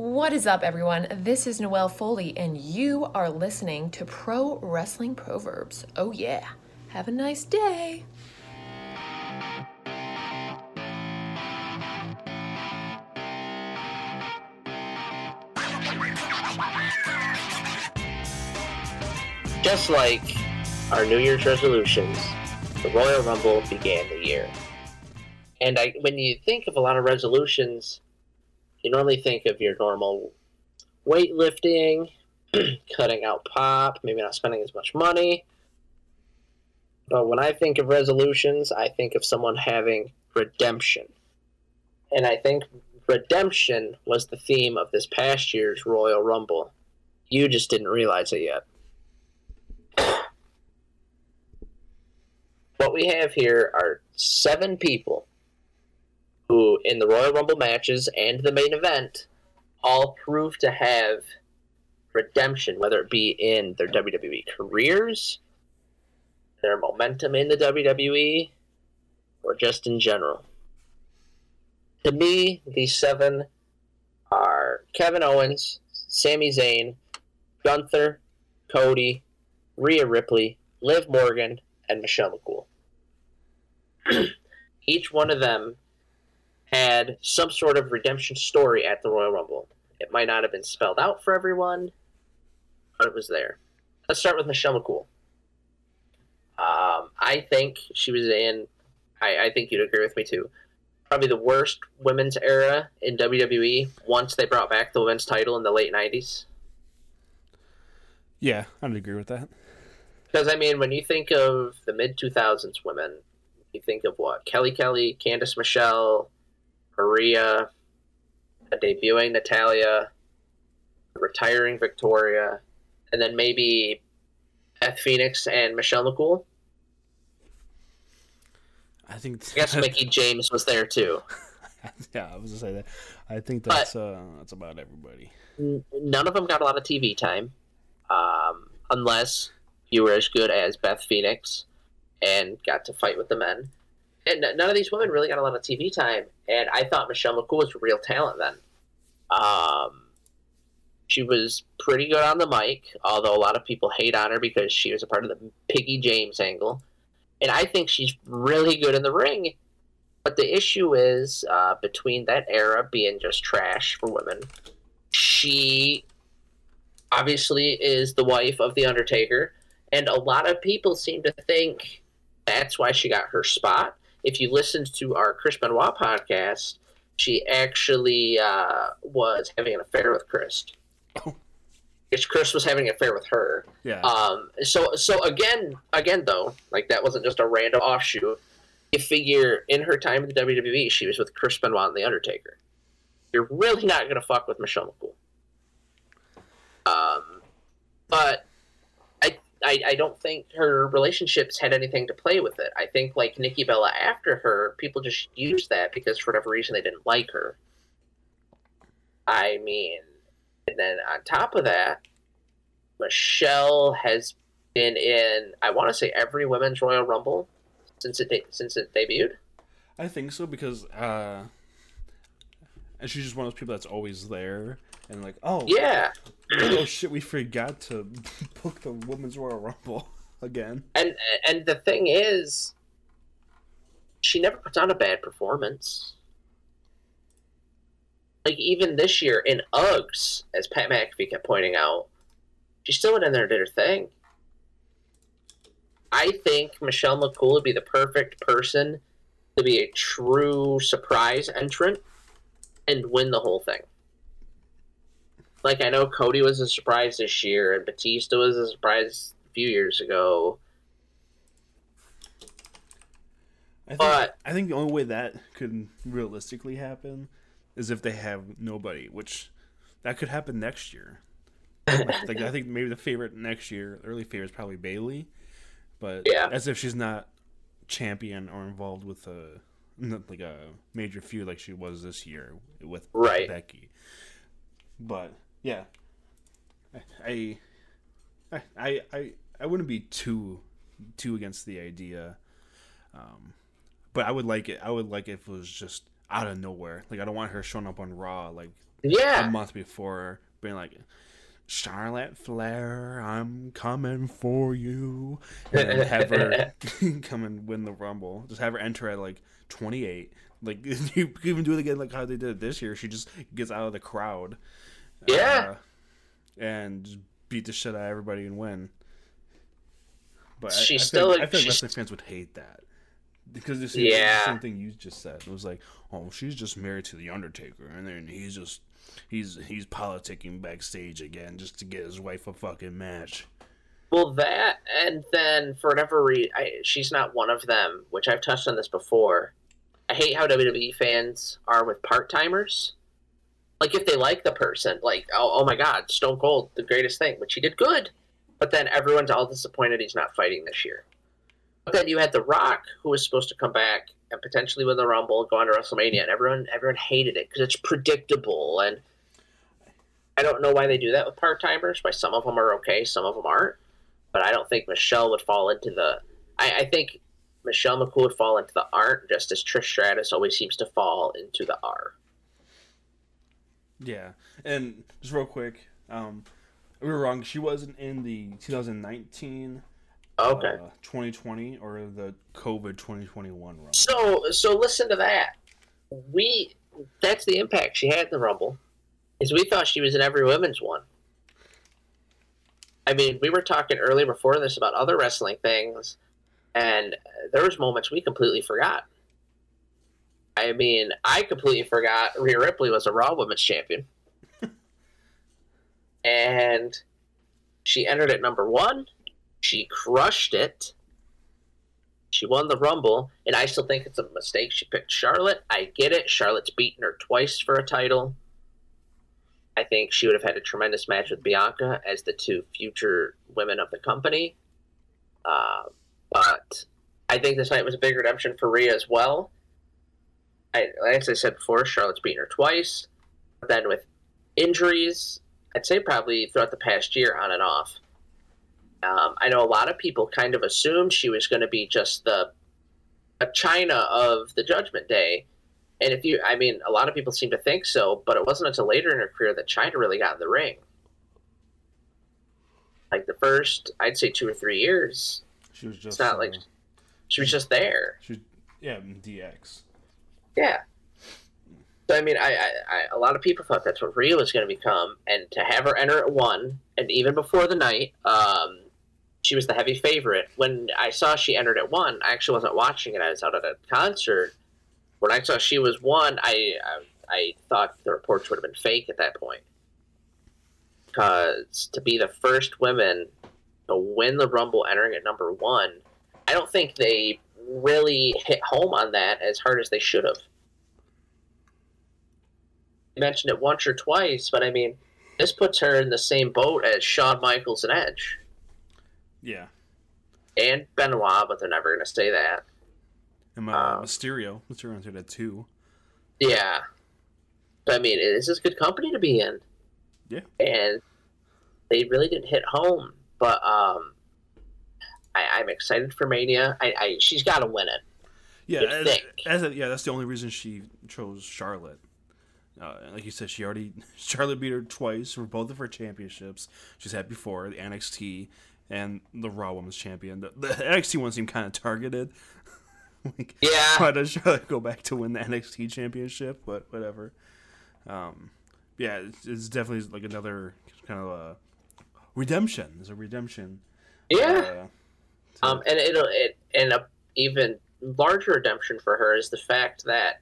What is up, everyone? This is Noelle Foley, and you are listening to Pro Wrestling Proverbs. Oh, yeah. Have a nice day. Just like our New Year's resolutions, the Royal Rumble began the year. And I, when you think of a lot of resolutions, you normally think of your normal weightlifting, cutting out pop, maybe not spending as much money. But when I think of resolutions, I think of someone having redemption. And I think redemption was the theme of this past year's Royal Rumble. You just didn't realize it yet. what we have here are seven people who, in the Royal Rumble matches and the main event, all prove to have redemption, whether it be in their WWE careers, their momentum in the WWE, or just in general. To me, these seven are Kevin Owens, Sami Zayn, Gunther, Cody, Rhea Ripley, Liv Morgan, and Michelle McCool. Each one of them had some sort of redemption story at the Royal Rumble. It might not have been spelled out for everyone, but it was there. Let's start with Michelle McCool. Um, I think she was in. I, I think you'd agree with me too. Probably the worst women's era in WWE once they brought back the women's title in the late '90s. Yeah, I'd agree with that. Because I mean, when you think of the mid 2000s women, you think of what Kelly Kelly, Candice Michelle, Maria, debuting Natalya, retiring Victoria, and then maybe Beth Phoenix and Michelle McCool. I think. I guess Mickie James was there too. yeah, I was gonna say that. I think that's but, uh, that's about everybody. None of them got a lot of TV time, um, unless you were as good as Beth Phoenix and got to fight with the men. And none of these women really got a lot of TV time. And I thought Michelle McCool was real talent then. Um, she was pretty good on the mic, although a lot of people hate on her because she was a part of the Piggy James angle. And I think she's really good in the ring. But the issue is uh, between that era being just trash for women, she obviously is the wife of The Undertaker. And a lot of people seem to think that's why she got her spot. If you listened to our Chris Benoit podcast, she actually uh, was having an affair with Chris. Oh. Chris was having an affair with her. Yeah. Um. So so again again though like that wasn't just a random offshoot. You figure in her time in the WWE she was with Chris Benoit and the Undertaker. You're really not gonna fuck with Michelle McCool. Um, but I, I don't think her relationships had anything to play with it. I think like Nikki Bella after her, people just used that because for whatever reason they didn't like her. I mean, and then on top of that, Michelle has been in I want to say every women's Royal Rumble since it since it debuted. I think so because uh, and she's just one of those people that's always there and like, oh yeah, oh shit, we forgot to book the women's Royal Rumble again. And and the thing is, she never puts on a bad performance. Like even this year in Uggs, as Pat McAfee kept pointing out, she still went in there and did her thing. I think Michelle McCool would be the perfect person to be a true surprise entrant and win the whole thing. Like I know Cody was a surprise this year, and Batista was a surprise a few years ago. I think, but I think the only way that could realistically happen is if they have nobody, which that could happen next year. like I think maybe the favorite next year, early favorite is probably Bayley, but yeah, as if she's not champion or involved with a like a major feud like she was this year with right. Becky. But yeah, I, I, I, I I wouldn't be too, too against the idea. Um, but I would like it. I would like it if it was just out of nowhere. Like I don't want her showing up on Raw like Yeah. a month before, being like, Charlotte Flair, I'm coming for you, and have her come and win the Rumble. Just have her enter at like 28. Like you could even do it again, like how they did it this year. She just gets out of the crowd, Yeah. uh, and just beat the shit out of everybody and win. But I- I, still, like, I like wrestling fans would hate that because this is Yeah. the same thing you just said. It was like, oh, she's just married to the Undertaker, and then he's just he's he's politicking backstage again just to get his wife a fucking match. Well, that, and then for whatever reason, she's not one of them, which I've touched on this before. I hate how WWE fans are with part timers. Like, if they like the person, like, oh, oh my god, Stone Cold, the greatest thing, which he did good. But then everyone's all disappointed he's not fighting this year. But then you had The Rock, who was supposed to come back and potentially win the Rumble, go on to WrestleMania, and everyone everyone hated it because it's predictable. And I don't know why they do that with part timers. Why some of them are okay, some of them aren't but I don't think Michelle would fall into the. I, I think Michelle McCool would fall into the art, just as Trish Stratus always seems to fall into the R. Yeah, and just real quick, um, we were wrong. She wasn't in the 2019, Okay. uh, 2020, or the COVID 2021 Rumble. So so listen to that. We that's the impact she had in the Rumble, is we thought she was in every women's one. I mean, we were talking earlier before this about other wrestling things, and there was moments we completely forgot. I mean, I completely forgot Rhea Ripley was a Raw Women's Champion, and she entered at number one. She crushed it. She won the Rumble, and I still think it's a mistake she picked Charlotte. I get it. Charlotte's beaten her twice for a title. I think she would have had a tremendous match with Bianca as the two future women of the company. Uh, but I think this night was a big redemption for Rhea as well. I, as I said before, Charlotte's beaten her twice. But then with injuries, I'd say probably throughout the past year, on and off. Um, I know a lot of people kind of assumed she was going to be just the a Chyna of the Judgment Day, and if you, I mean, a lot of people seem to think so, but it wasn't until later in her career that Chyna really got in the ring. Like the first, I'd say two or three years, She was just it's not like uh, she was just there. she yeah DX. Yeah. So I mean, I, I, I a lot of people thought that's what Rhea was going to become, and to have her enter at one, and even before the night, um, she was the heavy favorite. When I saw she entered at one, I actually wasn't watching it. I was out at a concert. When I saw she was one, I I, I thought the reports would have been fake at that point, because to be the first women to win the Rumble entering at number one, I don't think they really hit home on that as hard as they should have. You mentioned it once or twice, but I mean, this puts her in the same boat as Shawn Michaels and Edge Yeah, and Benoit, but they're never going to say that. and uh, Um, Mysterio. Mysterio entered at two. Yeah. But I mean, this is good company to be in. Yeah. And they really didn't hit home. But um, I'm excited for Mania. I, I she's got to win it. Yeah, as, as a, yeah, that's the only reason she chose Charlotte. Uh, like you said, she already Charlotte beat her twice for both of her championships. She's had before the NXT and the Raw Women's Champion. The, the NXT one seemed kind of targeted. like, Yeah. why does Charlotte go back to win the NXT Championship? But whatever. Um, yeah, it's, it's definitely like another kind of a redemption. There's a redemption. Yeah. Uh, Um, and it'll it and a even larger redemption for her is the fact that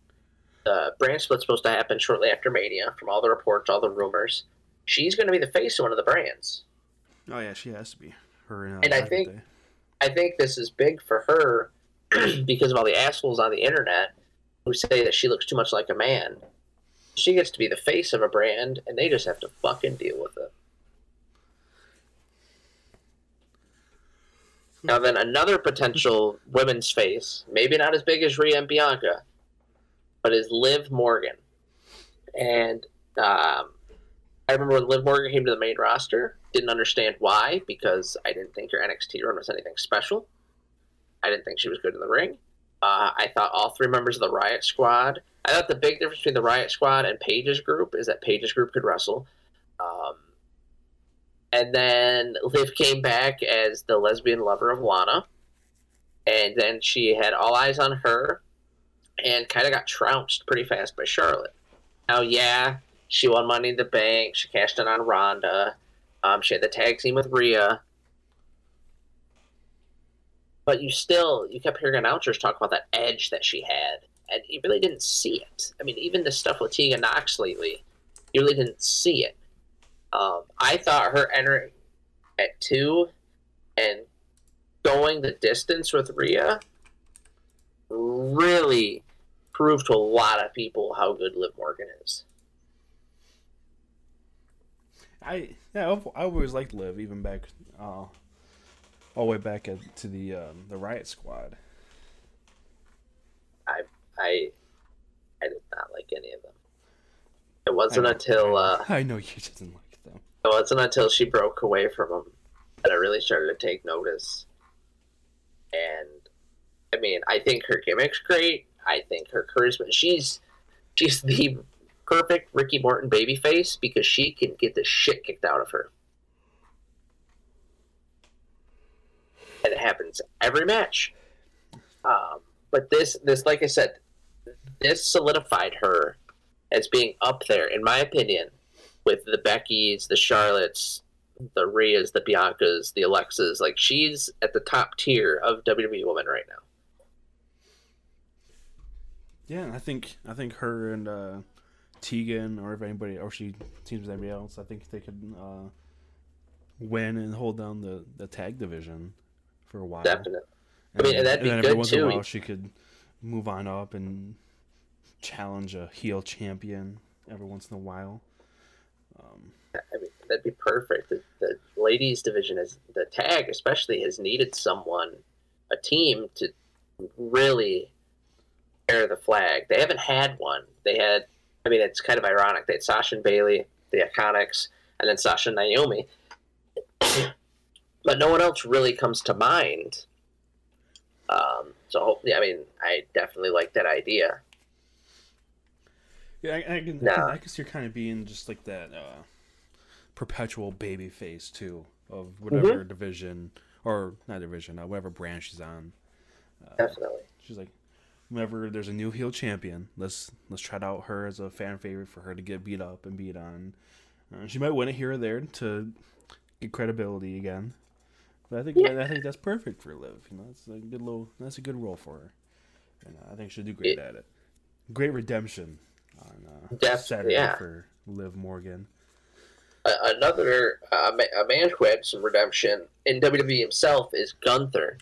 the brand split's supposed to happen shortly after Mania. From all the reports, all the rumors, she's going to be the face of one of the brands. oh yeah, she has to be. Her and, uh, And I think- Day. I think this is big for her because of all the assholes on the internet who say that she looks too much like a man. She gets to be the face of a brand, and they just have to fucking deal with it. Now, then another potential women's face, maybe not as big as Rhea and Bianca, but is Liv Morgan. And um, I remember when Liv Morgan came to the main roster, didn't understand why because I didn't think her NXT run was anything special. I didn't think she was good in the ring. Uh, I thought all three members of the Riot Squad. I thought the big difference between the Riot Squad and Paige's group is that Paige's group could wrestle. Um, and then Liv came back as the lesbian lover of Lana. And then she had all eyes on her and kind of got trounced pretty fast by Charlotte. Now, yeah, she won Money in the Bank. She cashed in on Ronda. Um, she had the tag team with Rhea. But you still, you kept hearing announcers talk about that edge that she had, and you really didn't see it. I mean, even the stuff with Tegan Nox lately, you really didn't see it. Um, I thought her entering at two and going the distance with Rhea really proved to a lot of people how good Liv Morgan is. I yeah, I always liked Liv, even back uh, all the way back at, to the um, the Riot Squad. I I I did not like any of them. It wasn't until uh, I know you didn't like. It wasn't until she broke away from him that I really started to take notice. And I mean, I think her gimmick's great. I think her charisma. She's she's the perfect Ricky Morton babyface because she can get the shit kicked out of her. And it happens every match. Um, but this, this, like I said, this solidified her as being up there, in my opinion, with the Beckys, the Charlottes, the Rheas, the Biancas, the Alexas. Like she's at the top tier of WWE women right now. Yeah, I think I think her and uh, Tegan, or if anybody, or she teams with anybody else, I think they could uh, win and hold down the, the tag division for a while. Definitely. I mean, that'd be and good once too. In a while, she could move on up and challenge a heel champion every once in a while. Um, I mean, that'd be perfect. The, the ladies division is the tag, especially, has needed someone, a team to really carry the flag. They haven't had one. They had I mean, it's kind of ironic. They had Sasha and Bayley, the Iconics, and then Sasha and Naomi. but no one else really comes to mind. Um, so, yeah, I mean, I definitely like that idea. Yeah, I, I, can, nah. I guess you're kind of being just like that uh, perpetual baby face, too, of whatever mm-hmm. division, or not division, uh, whatever branch she's on. Uh, definitely. She's like, whenever there's a new heel champion, let's let's try out her as a fan favorite for her to get beat up and beat on. Uh, she might win it here or there to get credibility again. But I think yeah. I think that's perfect for Liv. You know, it's a good little that's a good role for her, and uh, I think she'll do great it, at it. Great redemption on uh, Saturday yeah. for Liv Morgan. another uh, a man who had some redemption in WWE himself is Gunther.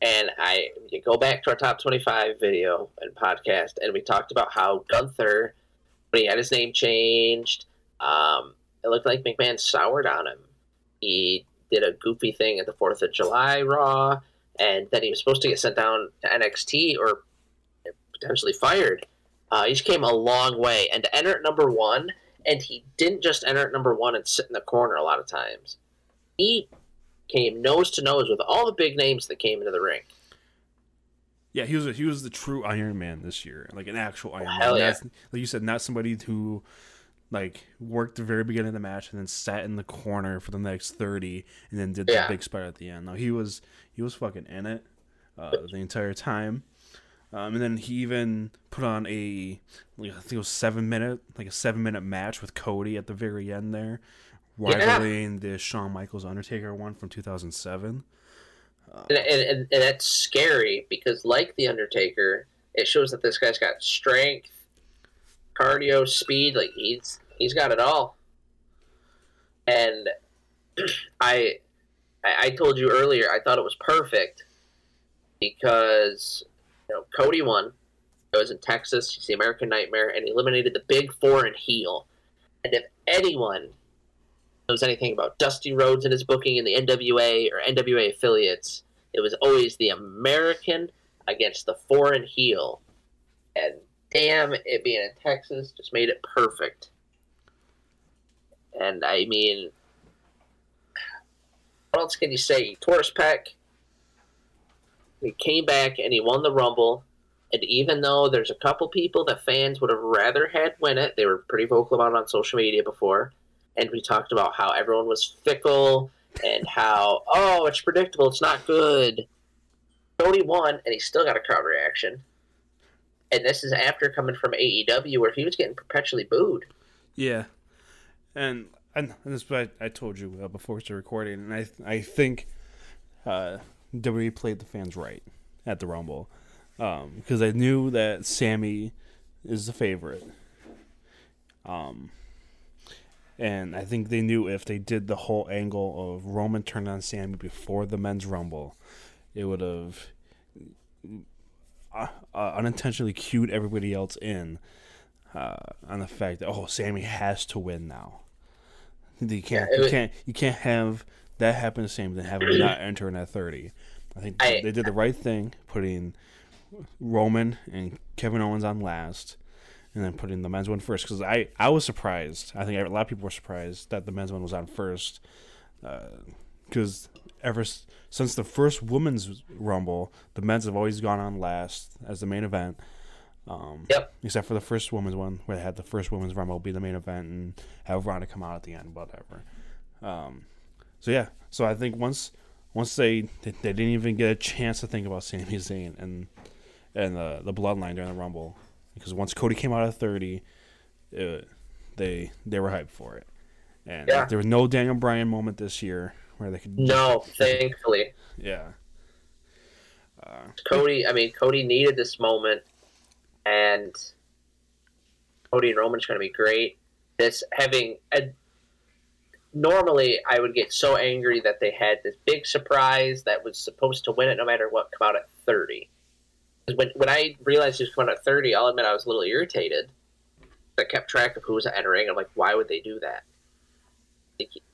And I you go back to our top 25 video and podcast, and we talked about how Gunther, when he had his name changed, um, it looked like McMahon soured on him. He did a goofy thing at the 4th of July Raw, and then he was supposed to get sent down to NXT or potentially fired. Uh, he just came a long way. And to enter at number one, and he didn't just enter at number one and sit in the corner a lot of times. He came nose to nose with all the big names that came into the ring. Yeah, he was a, he was the true Iron Man this year, like an actual Iron Hell Man. Yeah. like you said, not somebody who like worked the very beginning of the match and then sat in the corner for the next thirty and then did yeah. the big spot at the end. No, he was he was fucking in it uh, the entire time. Um, and then he even put on a like I think it was seven minute like a seven minute match with Cody at the very end there, rivaling yeah. the Shawn Michaels Undertaker one from 2007. Uh, and, and, and, that's scary because, like the Undertaker, it shows that this guy's got strength, cardio, speed. Like he's he's got it all. And I, I told you earlier, I thought it was perfect because you know Cody won. It was in Texas. He's the American Nightmare, and he eliminated the big foreign heel. And if anyone knows anything about Dusty Rhodes and his booking in the NWA or NWA affiliates, it was always the American against the foreign heel. And damn, it being in Texas just made it perfect. And I mean, what else can you say? He pec. He came back and he won the Rumble. And even though there's a couple people that fans would have rather had win it, they were pretty vocal about it on social media before. And we talked about how everyone was fickle and how, oh, it's predictable, it's not good. Cody won, and he still got a crowd reaction. And this is after coming from AEW, where he was getting perpetually booed. Yeah, and and this is what I, I told you uh, before we started recording, and I I think uh, WWE played the fans right at the Rumble because um, I knew that Sami is the favorite. Um, and I think they knew if they did the whole angle of Roman turned on Sami before the men's Rumble, it would have uh, uh, unintentionally cued everybody else in uh, on the fact that oh, Sami has to win now. You can't, yeah, you can't, you can't have that happened the same than having not enter in at thirty. I think I, they did the right thing, putting Roman and Kevin Owens on last, and then putting the men's one first. Because I, I was surprised. I think a lot of people were surprised that the men's one was on first. Because uh, ever since the first women's rumble, the men's have always gone on last as the main event. Um, yep. Except for the first women's one, where they had the first women's rumble be the main event and have Ronda come out at the end, whatever. Um, so yeah, so I think once once they they didn't even get a chance to think about Sami Zayn and and the the bloodline during the Rumble because once Cody came out of thirty, it, they they were hyped for it, and yeah. there was no Daniel Bryan moment this year where they could. No, thankfully. Yeah. Uh, Cody, I mean, Cody needed this moment, and Cody and Roman's going to be great. This having a, normally I would get so angry that they had this big surprise that was supposed to win it no matter what come out at thirty. When when I realized he was coming out at thirty, I'll admit I was a little irritated. I kept track of who was entering. I'm like, why would they do that?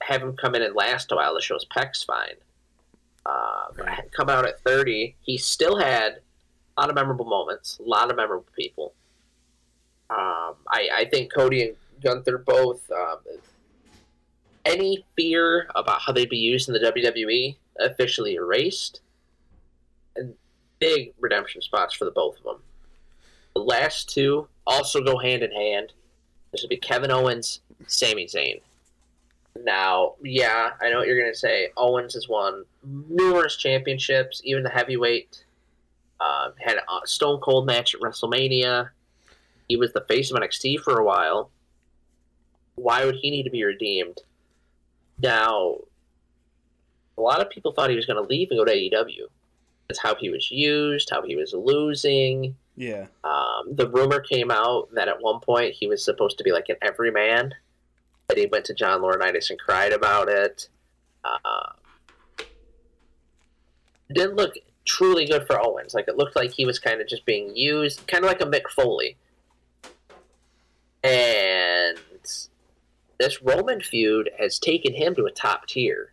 have him come in and last a while to show's pecs fine. Uh, come out at 30, he still had a lot of memorable moments, a lot of memorable people. Um, I, I think Cody and Gunther both. Um, any fear about how they'd be used in the WWE officially erased, and big redemption spots for the both of them. The last two also go hand in hand. This would be Kevin Owens, Sami Zayn. Now, yeah, I know what you're going to say. Owens has won numerous championships, even the heavyweight. Uh, had a Stone Cold match at WrestleMania. He was the face of NXT for a while. Why would he need to be redeemed? Now, a lot of people thought he was going to leave and go to AEW. That's how he was used, how he was losing. Yeah. Um, the rumor came out that at one point he was supposed to be like an everyman that he went to John Laurinaitis and cried about it. Uh, didn't look truly good for Owens. Like it looked like he was kind of just being used, kind of like a Mick Foley. And this Roman feud has taken him to a top tier.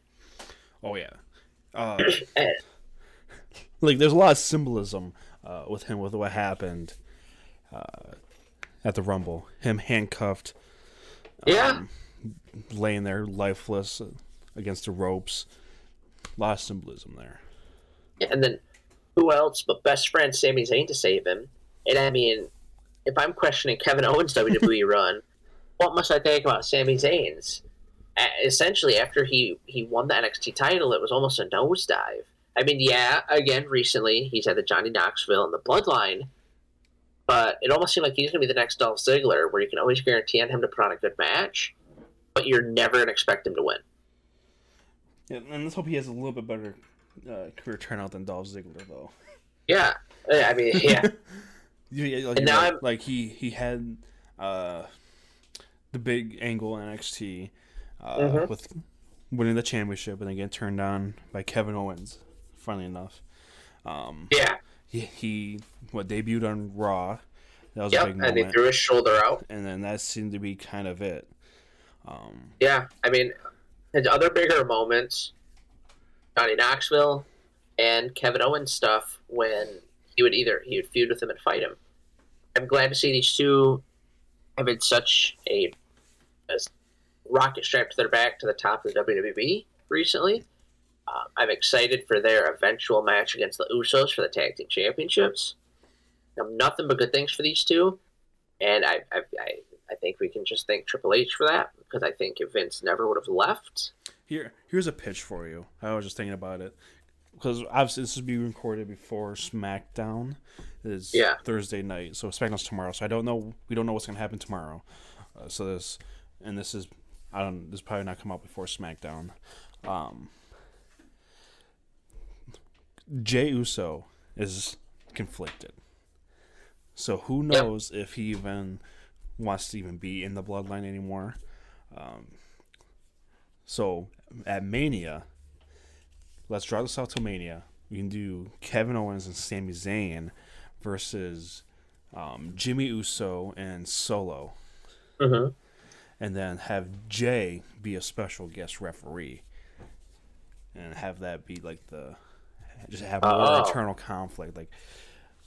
Oh yeah, uh, like there's a lot of symbolism uh, with him with what happened uh, at the Rumble. Him handcuffed. Yeah. Um, laying there lifeless against the ropes. A lot of symbolism there. Yeah, and then who else but best friend Sami Zayn to save him? And I mean, if I'm questioning Kevin Owens' WWE run, what must I think about Sami Zayn's? Essentially, after he he won the NXT title, it was almost a nosedive. I mean, yeah, again, recently he's had the Johnny Knoxville and the Bloodline, but it almost seemed like he's going to be the next Dolph Ziggler, where you can always guarantee on him to put on a good match but you're never going to expect him to win. Yeah, and let's hope he has a little bit better uh, career turnout than Dolph Ziggler, though. Yeah, I mean, yeah. yeah like, and now like, like, he he had uh, the big angle in NXT uh, mm-hmm. with winning the championship and then getting turned on by Kevin Owens. Funny enough. Um, yeah. He, he what debuted on Raw. That was yep, a big moment. and he threw his shoulder out. And then that seemed to be kind of it. Um, yeah, I mean, his other bigger moments, Johnny Knoxville and Kevin Owens stuff when he would either he would feud with him and fight him. I'm glad to see these two have been such a, a rocket strapped to their back to the top of the WWE recently. Uh, I'm excited for their eventual match against the Usos for the tag team championships. I'm nothing but good things for these two, and I, I, I, I think we can just thank Triple H for that because I think if Vince never would have left. Here, here's a pitch for you. I was just thinking about it because obviously this is being recorded before SmackDown is yeah. Thursday night, so SmackDown's tomorrow. So I don't know. We don't know what's gonna happen tomorrow. Uh, so this and this is I don't. This probably not come out before SmackDown. Um, Jey Uso is conflicted. So who knows yep. if he even wants to even be in the bloodline anymore. Um, so at Mania, let's draw this out to Mania. We can do Kevin Owens and Sami Zayn versus um, Jimmy Uso and Solo. Mm-hmm. And then have Jey be a special guest referee. And have that be like the. Just have more oh. internal conflict. Like,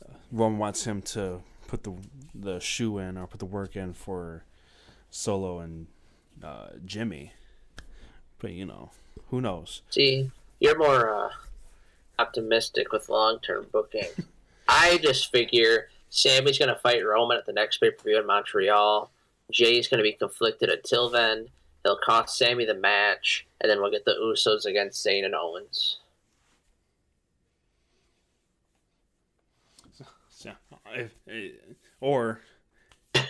uh, Roman wants him to put the the shoe in or put the work in for Solo and uh, Jimmy. But you know, who knows? See, you're more uh, optimistic with long term booking. I just figure Sami's going to fight Roman at the next pay per view in Montreal. Jey's going to be conflicted until then. He'll cost Sami the match, and then we'll get the Usos against Zayn and Owens. if, or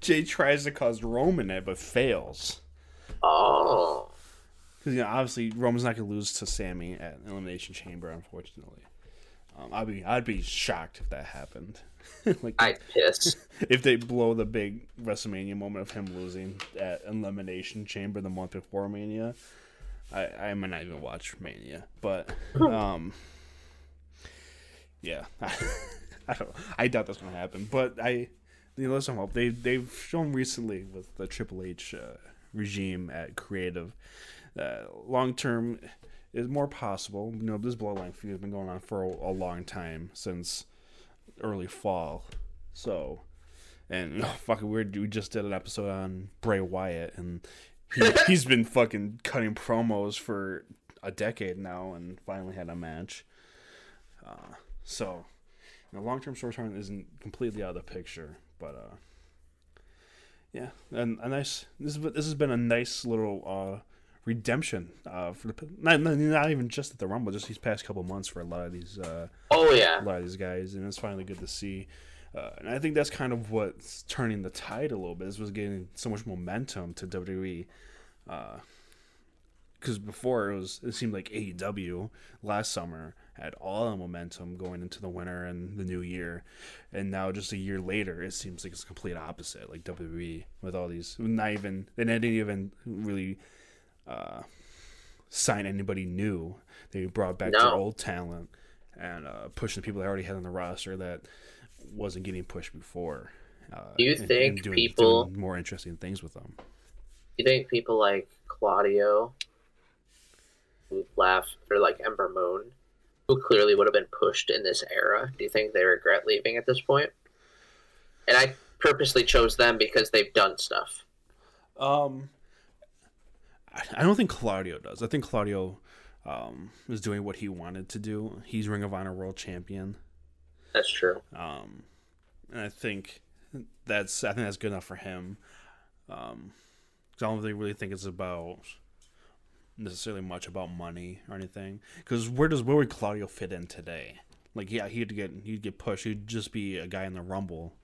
Jey tries to cause Roman it but fails. Oh. Because you know, obviously Roman's not gonna lose to Sami at Elimination Chamber, unfortunately. Um, I'd be I'd be shocked if that happened. like I'd piss if they blow the big WrestleMania moment of him losing at Elimination Chamber the month before Mania. I I might not even watch Mania, but um, yeah, I don't. I doubt that's gonna happen. But I, you know, some hope. They they've shown recently with the Triple H uh, regime at creative, uh, long term is more possible. You know, this bloodline feud has been going on for a, a long time since early fall. So, and oh, fucking weird. We just did an episode on Bray Wyatt, and he, he's been fucking cutting promos for a decade now, and finally had a match. Uh, so, the long term, short term isn't completely out of the picture, but uh, yeah, and a nice. This this has been a nice little uh, redemption uh, for the not, not even just at the Rumble, just these past couple months for a lot of these. Uh, oh yeah, a lot of these guys, and it's finally good to see. Uh, and I think that's kind of what's turning the tide a little bit. This was getting so much momentum to WWE. Because uh, before it was, it seemed like AEW last summer had all the momentum going into the winter and the new year, and now just a year later, it seems like it's complete opposite. Like WWE with all these, not even they didn't even really uh, sign anybody new. They brought back no. their old talent and uh, pushing the people they already had on the roster that wasn't getting pushed before. Uh, Do you and, think and doing, people doing more interesting things with them? Do you think people like Claudio, who left, or like Ember Moon, who clearly would have been pushed in this era. Do you think they regret leaving at this point? And I purposely chose them because they've done stuff. Um, I don't think Claudio does. I think Claudio um, is doing what he wanted to do. He's Ring of Honor World Champion. That's true. Um, and I think that's I think that's good enough for him. Um, I don't really think it's about necessarily much about money or anything. Because where does where would Claudio fit in today? Like, yeah, he'd get he'd get pushed. He'd just be a guy in the Rumble.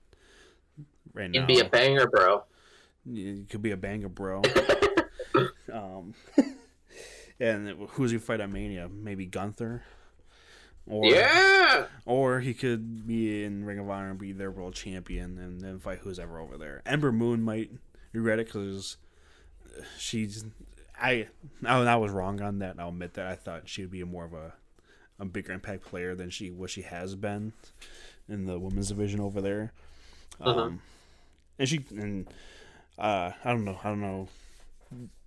Right now, he'd be a banger, bro. He could be a banger, bro. um, and who's he fight at Mania? Maybe Gunther. Or, yeah. Or he could be in Ring of Honor and be their world champion, and then fight who's ever over there. Ember Moon might regret it because she's I I was wrong on that. I'll admit that I thought she would be more of a a bigger impact player than she what she has been in the women's division over there. Uh-huh. Um, and she and uh, I don't know. I don't know.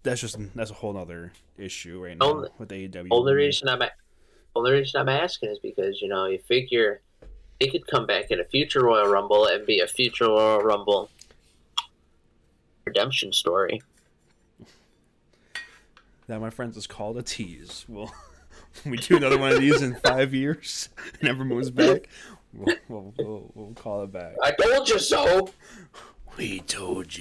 That's just that's a whole other issue right now only, with AEW. Only reason I'm only reason I'm asking is because you know you figure he could come back in a future Royal Rumble and be a future Royal Rumble redemption story that, my friends, is called a tease. We'll we do another one of these in five years and everyone's back, we'll, we'll, we'll, we'll call it back. I told you so. We told you.